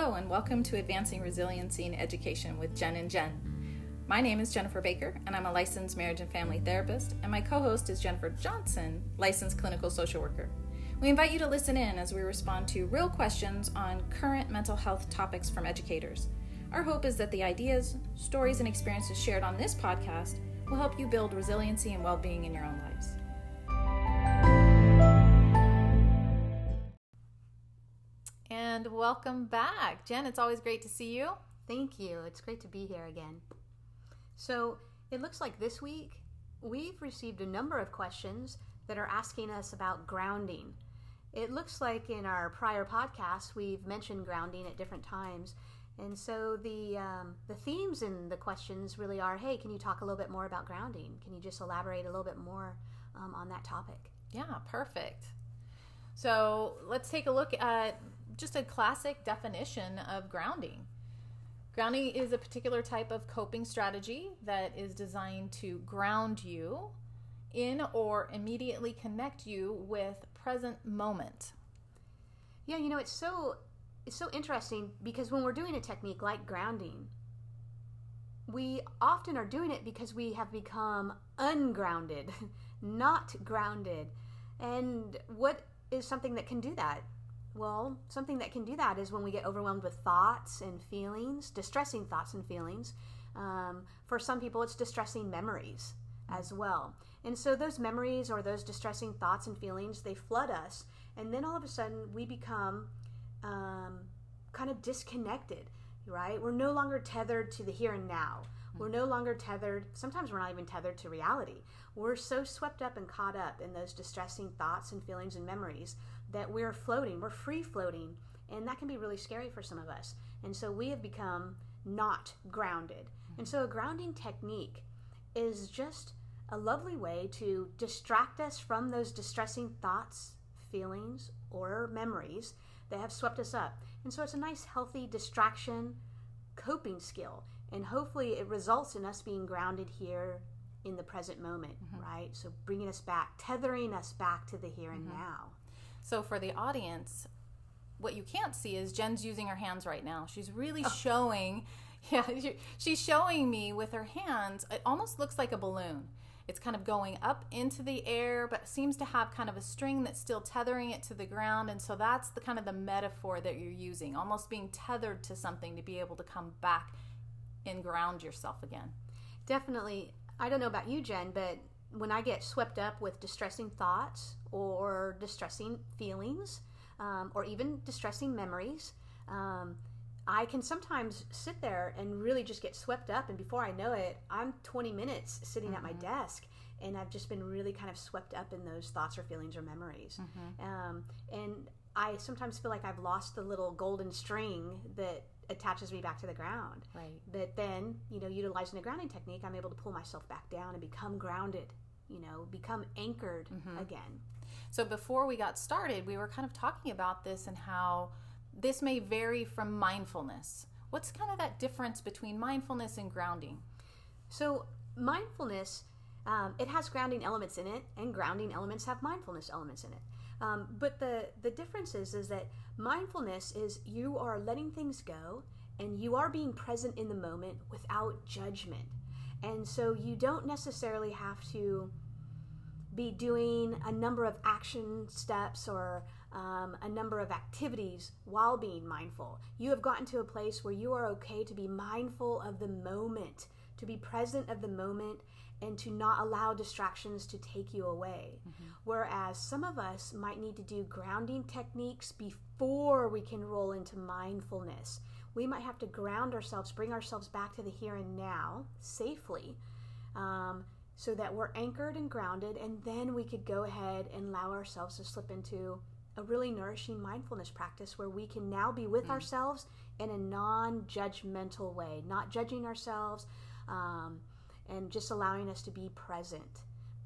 Hello, and welcome to Advancing Resiliency in Education with Jen and Jen. My name is Jennifer Baker, and I'm a licensed marriage and family therapist, and my co host is Jennifer Johnson, licensed clinical social worker. We invite you to listen in as we respond to real questions on current mental health topics from educators. Our hope is that the ideas, stories, and experiences shared on this podcast will help you build resiliency and well being in your own lives. Welcome back. Jen, it's always great to see you. Thank you. It's great to be here again. So, it looks like this week we've received a number of questions that are asking us about grounding. It looks like in our prior podcasts we've mentioned grounding at different times. And so the um, the themes in the questions really are, hey, can you talk a little bit more about grounding? Can you just elaborate a little bit more um, on that topic? Yeah, perfect. So let's take a look at just a classic definition of grounding. Grounding is a particular type of coping strategy that is designed to ground you in or immediately connect you with present moment. Yeah, you know, it's so it's so interesting because when we're doing a technique like grounding, we often are doing it because we have become ungrounded, not grounded. And what is something that can do that? Well, something that can do that is when we get overwhelmed with thoughts and feelings, distressing thoughts and feelings. Um, for some people, it's distressing memories as well. And so those memories or those distressing thoughts and feelings, they flood us. And then all of a sudden, we become um, kind of disconnected, right? We're no longer tethered to the here and now. We're no longer tethered, sometimes we're not even tethered to reality. We're so swept up and caught up in those distressing thoughts and feelings and memories that we're floating, we're free floating, and that can be really scary for some of us. And so we have become not grounded. And so a grounding technique is just a lovely way to distract us from those distressing thoughts, feelings, or memories that have swept us up. And so it's a nice, healthy distraction coping skill. And hopefully it results in us being grounded here in the present moment, mm-hmm. right? So bringing us back, tethering us back to the here and mm-hmm. now. So for the audience, what you can't see is Jen's using her hands right now. She's really oh. showing, yeah, she's showing me with her hands. It almost looks like a balloon. It's kind of going up into the air, but seems to have kind of a string that's still tethering it to the ground. And so that's the kind of the metaphor that you're using, almost being tethered to something to be able to come back and ground yourself again. Definitely. I don't know about you, Jen, but when I get swept up with distressing thoughts or distressing feelings um, or even distressing memories, um, I can sometimes sit there and really just get swept up. And before I know it, I'm 20 minutes sitting mm-hmm. at my mm-hmm. desk and I've just been really kind of swept up in those thoughts or feelings or memories. Mm-hmm. Um, and I sometimes feel like I've lost the little golden string that attaches me back to the ground. Right. But then, you know, utilizing the grounding technique, I'm able to pull myself back down and become grounded, you know, become anchored mm-hmm. again. So before we got started, we were kind of talking about this and how this may vary from mindfulness. What's kind of that difference between mindfulness and grounding? So, mindfulness, um, it has grounding elements in it, and grounding elements have mindfulness elements in it. Um, but the the difference is is that mindfulness is you are letting things go and you are being present in the moment without judgment. And so you don't necessarily have to be doing a number of action steps or um, a number of activities while being mindful. You have gotten to a place where you are okay to be mindful of the moment, to be present of the moment, and to not allow distractions to take you away. Mm-hmm. Whereas some of us might need to do grounding techniques before we can roll into mindfulness. We might have to ground ourselves, bring ourselves back to the here and now safely. Um, so that we're anchored and grounded, and then we could go ahead and allow ourselves to slip into a really nourishing mindfulness practice where we can now be with mm. ourselves in a non judgmental way, not judging ourselves. Um, and just allowing us to be present.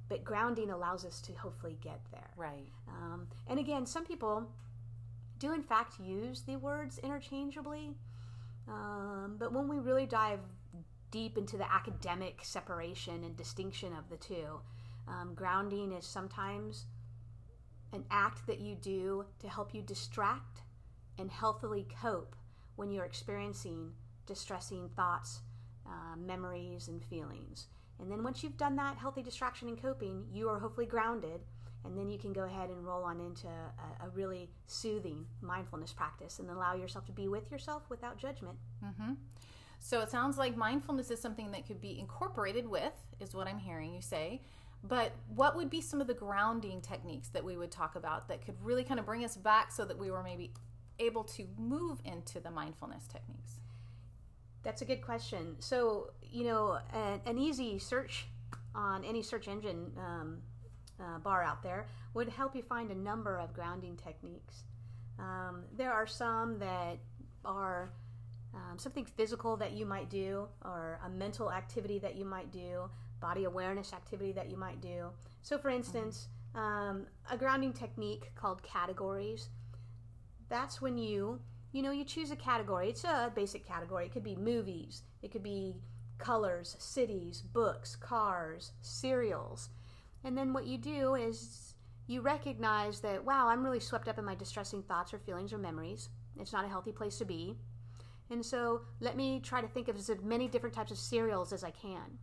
But grounding allows us to hopefully get there. Right. Um, and again, some people do in fact use the words interchangeably. Um, but when we really dive deep into the academic separation and distinction of the two, um, grounding is sometimes an act that you do to help you distract and healthily cope when you're experiencing distressing thoughts, uh, memories, and feelings. And then once you've done that healthy distraction and coping, you are hopefully grounded. And then you can go ahead and roll on into a, a really soothing mindfulness practice and allow yourself to be with yourself without judgment. Mm-hmm. So it sounds like mindfulness is something that could be incorporated with, is what I'm hearing you say. But what would be some of the grounding techniques that we would talk about that could really kind of bring us back so that we were maybe able to move into the mindfulness techniques? That's a good question. So, you know, an, an easy search on any search engine um, uh, bar out there would help you find a number of grounding techniques. Um, there are some that are um, something physical that you might do, or a mental activity that you might do, body awareness activity that you might do. So, for instance, um, a grounding technique called categories. That's when you, you know, you choose a category. It's a basic category. It could be movies. It could be colors, cities, books, cars, cereals. And then what you do is you recognize that, wow, I'm really swept up in my distressing thoughts or feelings or memories. It's not a healthy place to be. And so let me try to think of as many different types of cereals as I can.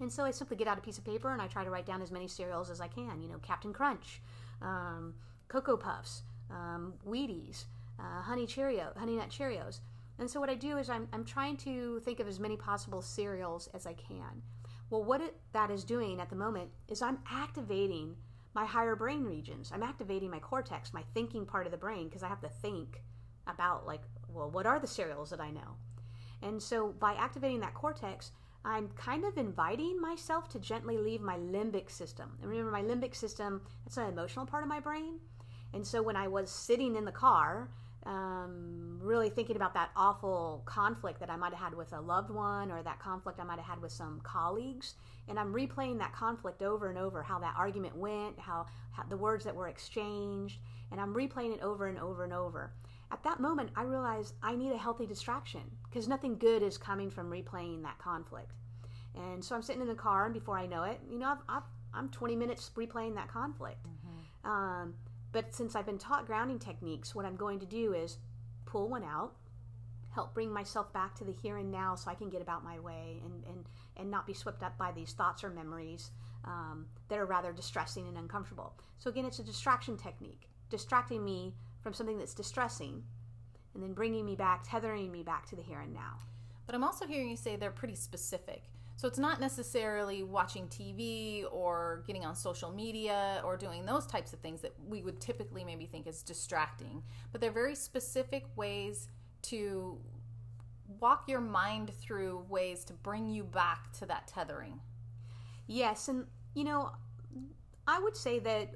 And so I simply get out a piece of paper and I try to write down as many cereals as I can. You know, Captain Crunch, um, Cocoa Puffs, um, Wheaties, uh, Honey Cheerio, Honey Nut Cheerios. And so what I do is I'm, I'm trying to think of as many possible cereals as I can. Well, what it, that is doing at the moment is I'm activating my higher brain regions. I'm activating my cortex, my thinking part of the brain, because I have to think about, like, well, what are the cereals that I know? And so by activating that cortex, I'm kind of inviting myself to gently leave my limbic system. And remember, my limbic system, it's an emotional part of my brain. And so when I was sitting in the car, um, really thinking about that awful conflict that I might have had with a loved one or that conflict I might have had with some colleagues. And I'm replaying that conflict over and over how that argument went, how, how the words that were exchanged, and I'm replaying it over and over and over. At that moment, I realize I need a healthy distraction because nothing good is coming from replaying that conflict. And so I'm sitting in the car, and before I know it, you know, i am 20 minutes replaying that conflict. Mm-hmm. Um, but since I've been taught grounding techniques, what I'm going to do is pull one out, help bring myself back to the here and now so I can get about my way and, and, and not be swept up by these thoughts or memories um, that are rather distressing and uncomfortable. So, again, it's a distraction technique, distracting me from something that's distressing and then bringing me back, tethering me back to the here and now. But I'm also hearing you say they're pretty specific. So it's not necessarily watching TV or getting on social media or doing those types of things that we would typically maybe think is distracting, but they're very specific ways to walk your mind through ways to bring you back to that tethering. Yes, and you know, I would say that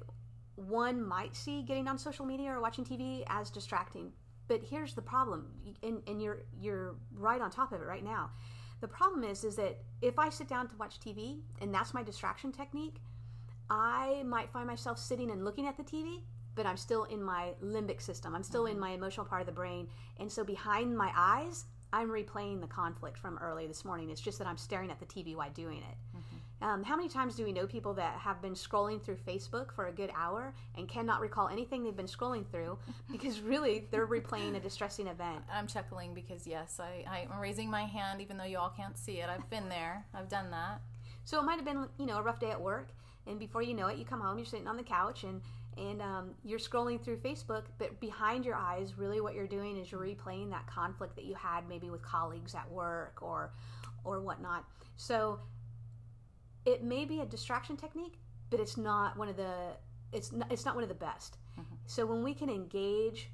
one might see getting on social media or watching TV as distracting. But here's the problem, and, and you're you're right on top of it right now the problem is is that if I sit down to watch TV and that's my distraction technique, I might find myself sitting and looking at the TV, but I'm still in my limbic system. I'm still mm-hmm. in my emotional part of the brain. And so behind my eyes, I'm replaying the conflict from early this morning. It's just that I'm staring at the TV while doing it. Um, how many times do we know people that have been scrolling through Facebook for a good hour and cannot recall anything they've been scrolling through because really they're replaying a distressing event? I'm chuckling because, yes, I, I'm raising my hand even though you all can't see it. I've been there, I've done that. So it might have been, you know, a rough day at work, and before you know it, you come home, you're sitting on the couch, and and um, you're scrolling through Facebook, but behind your eyes, really what you're doing is you're replaying that conflict that you had maybe with colleagues at work or or whatnot. So it may be a distraction technique, but it's not one of the it's not, it's not one of the best. Mm-hmm. So when we can engage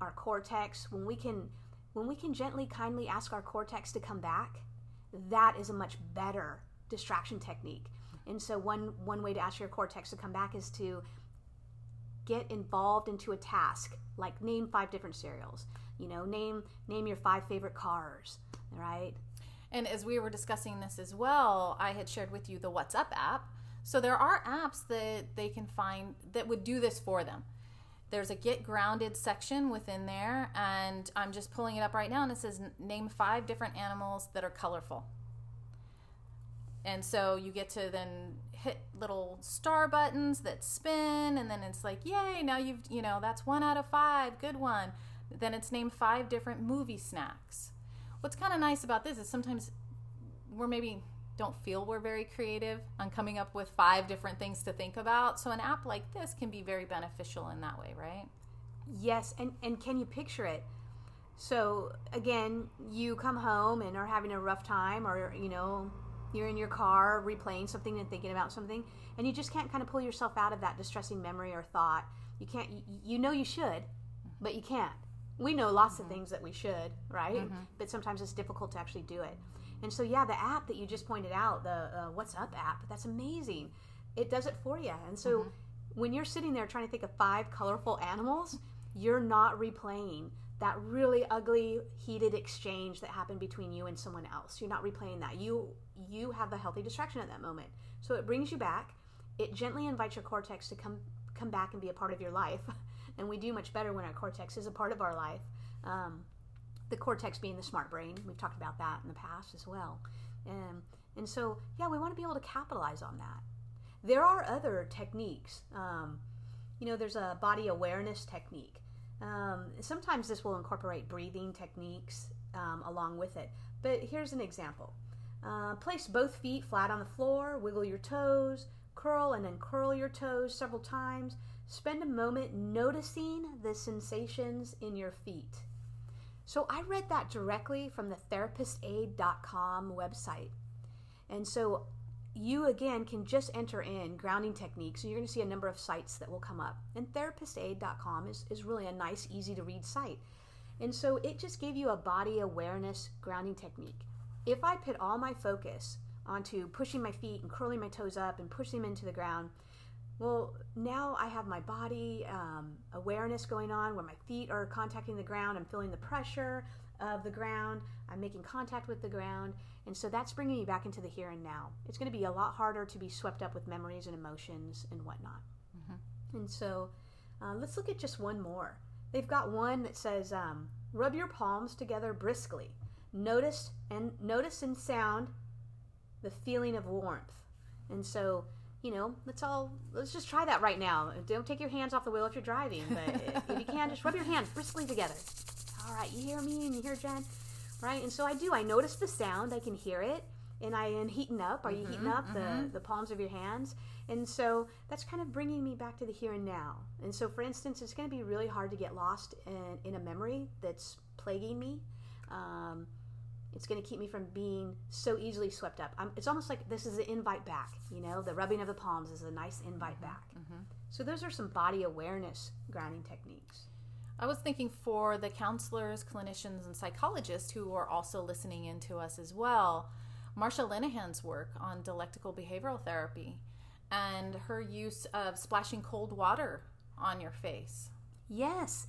our cortex, when we can when we can gently kindly ask our cortex to come back, that is a much better distraction technique. And so one one way to ask your cortex to come back is to get involved into a task, like name five different cereals. You know, name name your five favorite cars, right? And as we were discussing this as well, I had shared with you the What's Up app. So there are apps that they can find that would do this for them. There's a Get Grounded section within there, and I'm just pulling it up right now, and it says name five different animals that are colorful. And so you get to then hit little star buttons that spin, and then it's like, yay, now you've, you know, that's one out of five, good one. Then it's named five different movie snacks. What's kind of nice about this is sometimes we're maybe don't feel we're very creative on coming up with five different things to think about. So an app like this can be very beneficial in that way, right? Yes, and and can you picture it? So again, you come home and are having a rough time, or you know, you're in your car replaying something and thinking about something, and you just can't kind of pull yourself out of that distressing memory or thought. You can't. You, you know you should, but you can't. We know lots mm-hmm. of things that we should, right? Mm-hmm. But sometimes it's difficult to actually do it. And so, yeah, the app that you just pointed out, the uh, What's Up app, that's amazing. It does it for you. And so, mm-hmm. when you're sitting there trying to think of five colorful animals, you're not replaying that really ugly heated exchange that happened between you and someone else you're not replaying that you you have a healthy distraction at that moment so it brings you back it gently invites your cortex to come come back and be a part of your life and we do much better when our cortex is a part of our life um, the cortex being the smart brain. We've talked about that in the past as well. Um, and so, yeah, we want to be able to capitalize on that. There are other techniques. Um, you know, there's a body awareness technique. Um, sometimes this will incorporate breathing techniques um, along with it. But here's an example uh, place both feet flat on the floor, wiggle your toes, curl and uncurl your toes several times. Spend a moment noticing the sensations in your feet. So I read that directly from the therapistaid.com website. And so you again can just enter in grounding techniques and you're going to see a number of sites that will come up. And therapistaid.com is, is really a nice, easy to read site. And so it just gave you a body awareness grounding technique. If I put all my focus onto pushing my feet and curling my toes up and pushing them into the ground, well, now I have my body um, awareness going on where my feet are contacting the ground. I'm feeling the pressure of the ground. I'm making contact with the ground. And so that's bringing me back into the here and now. It's going to be a lot harder to be swept up with memories and emotions and whatnot. Mm-hmm. And so uh, let's look at just one more. They've got one that says, um, rub your palms together briskly. Notice and notice and sound the feeling of warmth. And so you know, let's all let's just try that right now. Don't take your hands off the wheel if you're driving, but if you can, just rub your hands briskly together. All right, you hear me and you hear Jen, right? And so I do. I notice the sound. I can hear it, and I am heating up. Are you mm-hmm, heating up mm-hmm. the the palms of your hands? And so that's kind of bringing me back to the here and now. And so, for instance, it's going to be really hard to get lost in, in a memory that's plaguing me. Um, it's going to keep me from being so easily swept up. I'm, it's almost like this is an invite back. You know, the rubbing of the palms is a nice invite mm-hmm, back. Mm-hmm. So those are some body awareness grounding techniques. I was thinking for the counselors, clinicians, and psychologists who are also listening in to us as well, Marsha Linehan's work on dialectical behavioral therapy and her use of splashing cold water on your face. Yes.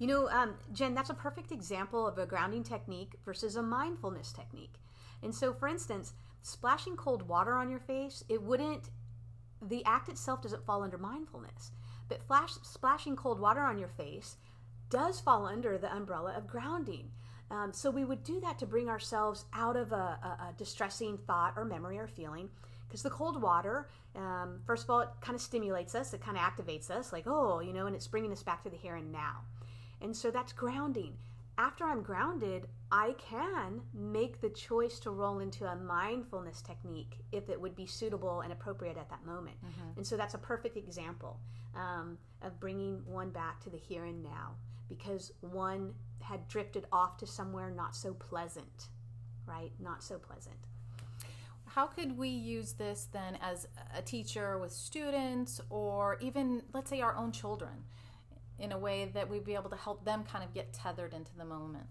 You know, um, Jen, that's a perfect example of a grounding technique versus a mindfulness technique. And so, for instance, splashing cold water on your face, it wouldn't, the act itself doesn't fall under mindfulness. But flash, splashing cold water on your face does fall under the umbrella of grounding. Um, so we would do that to bring ourselves out of a, a, a distressing thought or memory or feeling. Because the cold water, um, first of all, it kind of stimulates us, it kind of activates us, like, oh, you know, and it's bringing us back to the here and now. And so that's grounding. After I'm grounded, I can make the choice to roll into a mindfulness technique if it would be suitable and appropriate at that moment. Mm-hmm. And so that's a perfect example um, of bringing one back to the here and now because one had drifted off to somewhere not so pleasant, right? Not so pleasant. How could we use this then as a teacher with students or even, let's say, our own children? In a way that we'd be able to help them kind of get tethered into the moment.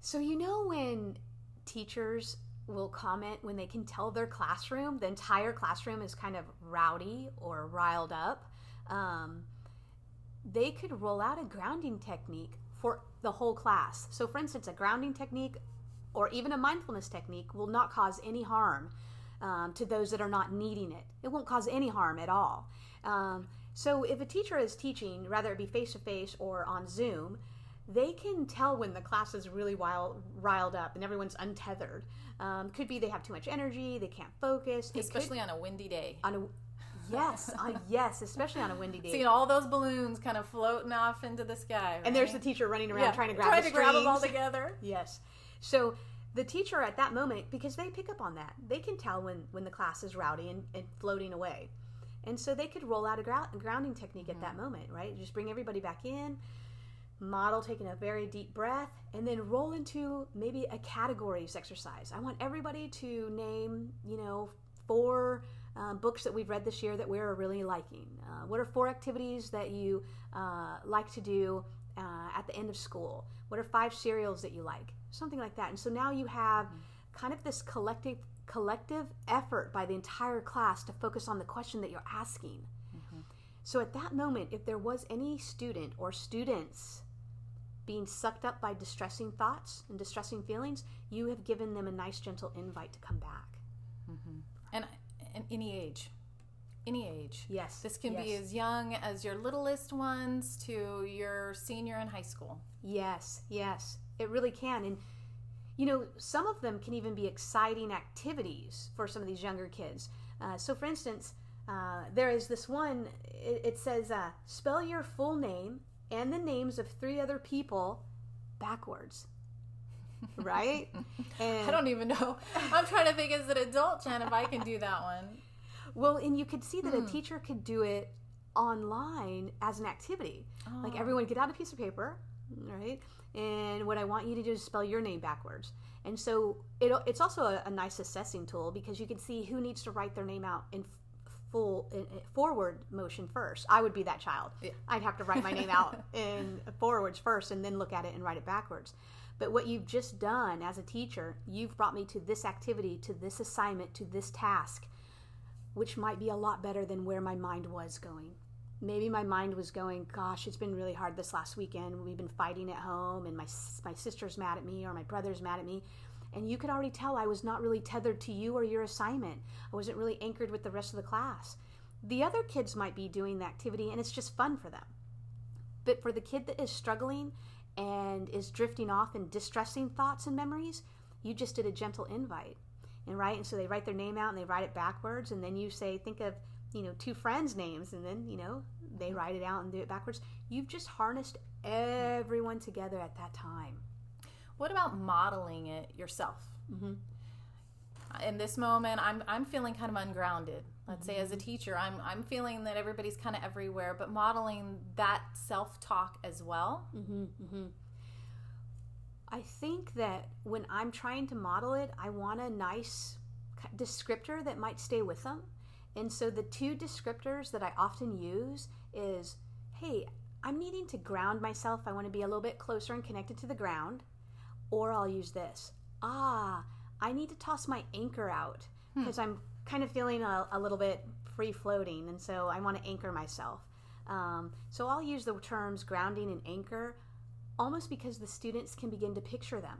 So, you know, when teachers will comment when they can tell their classroom, the entire classroom is kind of rowdy or riled up, um, they could roll out a grounding technique for the whole class. So, for instance, a grounding technique or even a mindfulness technique will not cause any harm um, to those that are not needing it. It won't cause any harm at all. Um, so if a teacher is teaching, whether it be face to face or on Zoom, they can tell when the class is really wild, riled up and everyone's untethered. Um, could be they have too much energy, they can't focus, especially could, on a windy day. On a yes, uh, yes, especially on a windy day. Seeing all those balloons kind of floating off into the sky. and there's the teacher running around Yeah, trying to grab trying the to grab them all together. Yes. So the teacher at that moment, because they pick up on that, they can tell when, when the class is rowdy and, and floating away. And so they could roll out a, grou- a grounding technique at that moment, right? Just bring everybody back in, model taking a very deep breath, and then roll into maybe a categories exercise. I want everybody to name, you know, four um, books that we've read this year that we're really liking. Uh, what are four activities that you uh, like to do uh, at the end of school? What are five cereals that you like? Something like that. And so now you have kind of this collective collective effort by the entire class to focus on the question that you're asking. Mm-hmm. So at that moment, if there was any student or students being sucked up by distressing thoughts and distressing feelings, you have given them a nice, gentle invite to come back. Mm-hmm. And, and any age. Any age. Yes. This can be as young as your littlest ones to your senior in high school. Yes, yes, it really can. And, you know, some of them can even be exciting activities for some of these younger kids. Uh, so, for instance, uh, there is this one, it, it says, uh, spell your full name and the names of three other people backwards. right? And, I don't even know. I'm trying to think as an adult, Jen, if I can do that one. Well, and you could see that a teacher could do it online as an activity. Like Oh. everyone get out a piece of paper, right? And what I want you to do is spell your name backwards. And so it, it's also a, a nice assessing tool because you can see who needs to write their name out in full in, in forward motion first. I would be that child. Yeah. I'd have to write my name out in forwards first and then look at it and write it backwards. But what you've just done as a teacher, you've brought me to this activity, to this assignment, to this task which might be a lot better than where my mind was going. Maybe my mind was going, gosh, it's been really hard this last weekend. We've been fighting at home, and my, my sister's mad at me, or my brother's mad at me. And you could already tell I was not really tethered to you or your assignment. I wasn't really anchored with the rest of the class. The other kids might be doing the activity, and it's just fun for them. But for the kid that is struggling and is drifting off in distressing thoughts and memories, you just did a gentle invite. And right, and so they write their name out and they write it backwards, and then you say, think of, you know, two friends' names, and then, you know, they write it out and do it backwards. You've just harnessed everyone together at that time. What about modeling it yourself? Mhm. In this moment, I'm I'm feeling kind of ungrounded. Let's say Mm-hmm. as a teacher, I'm I'm feeling that everybody's kind of everywhere, but modeling that self talk as well. Mm-hmm, mm-hmm. I think that when I'm trying to model it, I want a nice descriptor that might stay with them. And so the two descriptors that I often use is, hey, I'm needing to ground myself. I want to be a little bit closer and connected to the ground. Or I'll use this. Ah, I need to toss my anchor out because I'm kind of feeling a, a little bit free floating. And so I want to anchor myself. Um, so I'll use the terms grounding and anchor almost because the students can begin to picture them.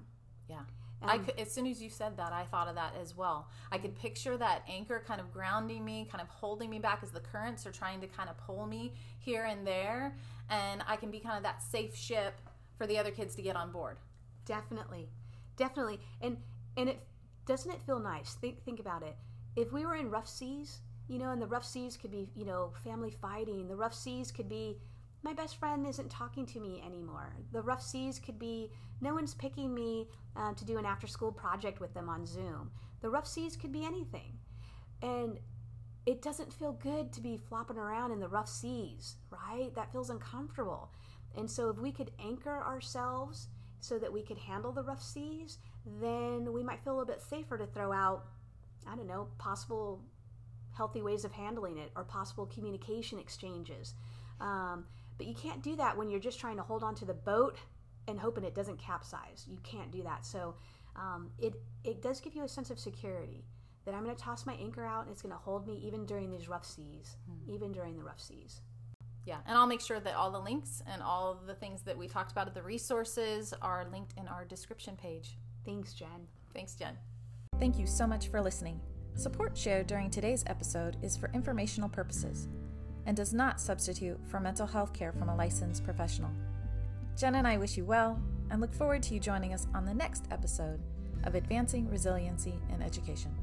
Yeah. I Um, could, as soon as you said that, I thought of that as well. I could picture that anchor kind of grounding me, kind of holding me back as the currents are trying to kind of pull me here and there, and I can be kind of that safe ship for the other kids to get on board. Definitely, definitely, and and it doesn't it feel nice? Think think about it. If we were in rough seas, you know, and the rough seas could be you know family fighting. The rough seas could be my best friend isn't talking to me anymore. The rough seas could be no one's picking me uh, to do an after school project with them on Zoom. The rough seas could be anything, and it doesn't feel good to be flopping around in the rough seas, right? That feels uncomfortable. And so, if we could anchor ourselves so that we could handle the rough seas, then we might feel a bit safer to throw out, I don't know, possible healthy ways of handling it or possible communication exchanges. Um, but you can't do that when you're just trying to hold on to the boat and hoping it doesn't capsize. You can't do that. So um, it it does give you a sense of security that I'm going to toss my anchor out and it's going to hold me even during these rough seas, even during the rough seas. Yeah, and I'll make sure that all the links and all the things that we talked about, at the resources, are linked in our description page. Thanks, Jen. Thanks, Jen. Thank you so much for listening. Support shared during today's episode is for informational purposes and does not substitute for mental health care from a licensed professional. Jen and I wish you well and look forward to you joining us on the next episode of Advancing Resiliency in Education.